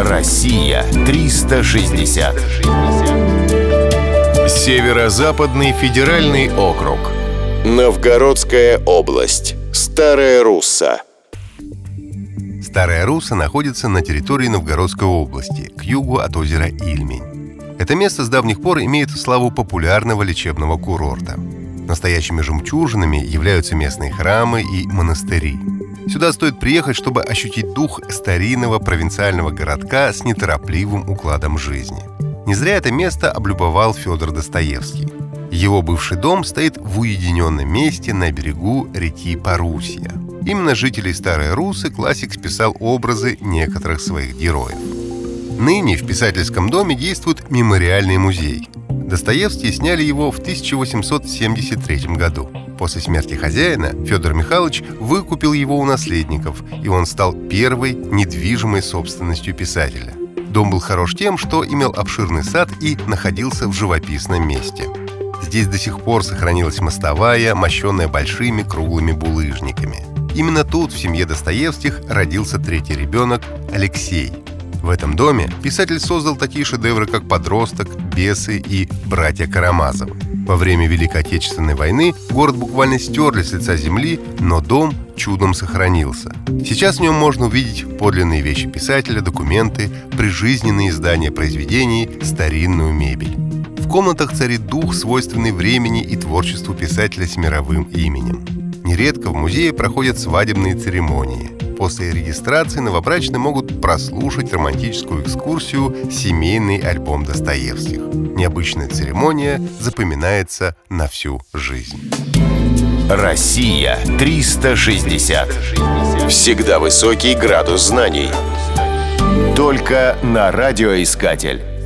Россия 360. Северо-западный федеральный округ. Новгородская область. Старая Русса. Старая Руса находится на территории Новгородской области, к югу от озера Ильмень. Это место с давних пор имеет славу популярного лечебного курорта. Настоящими жемчужинами являются местные храмы и монастыри. Сюда стоит приехать, чтобы ощутить дух старинного провинциального городка с неторопливым укладом жизни. Не зря это место облюбовал Федор Достоевский. Его бывший дом стоит в уединенном месте на берегу реки Парусья. Именно жителей Старой Русы классик списал образы некоторых своих героев. Ныне в писательском доме действует мемориальный музей. Достоевские сняли его в 1873 году. После смерти хозяина Федор Михайлович выкупил его у наследников, и он стал первой недвижимой собственностью писателя. Дом был хорош тем, что имел обширный сад и находился в живописном месте. Здесь до сих пор сохранилась мостовая, мощенная большими круглыми булыжниками. Именно тут, в семье Достоевских, родился третий ребенок Алексей – в этом доме писатель создал такие шедевры, как «Подросток», «Бесы» и «Братья Карамазовы». Во время Великой Отечественной войны город буквально стерли с лица земли, но дом чудом сохранился. Сейчас в нем можно увидеть подлинные вещи писателя, документы, прижизненные издания произведений, старинную мебель. В комнатах царит дух, свойственный времени и творчеству писателя с мировым именем. Нередко в музее проходят свадебные церемонии. После регистрации новобрачные могут прослушать романтическую экскурсию «Семейный альбом Достоевских». Необычная церемония запоминается на всю жизнь. Россия 360. Всегда высокий градус знаний. Только на радиоискатель.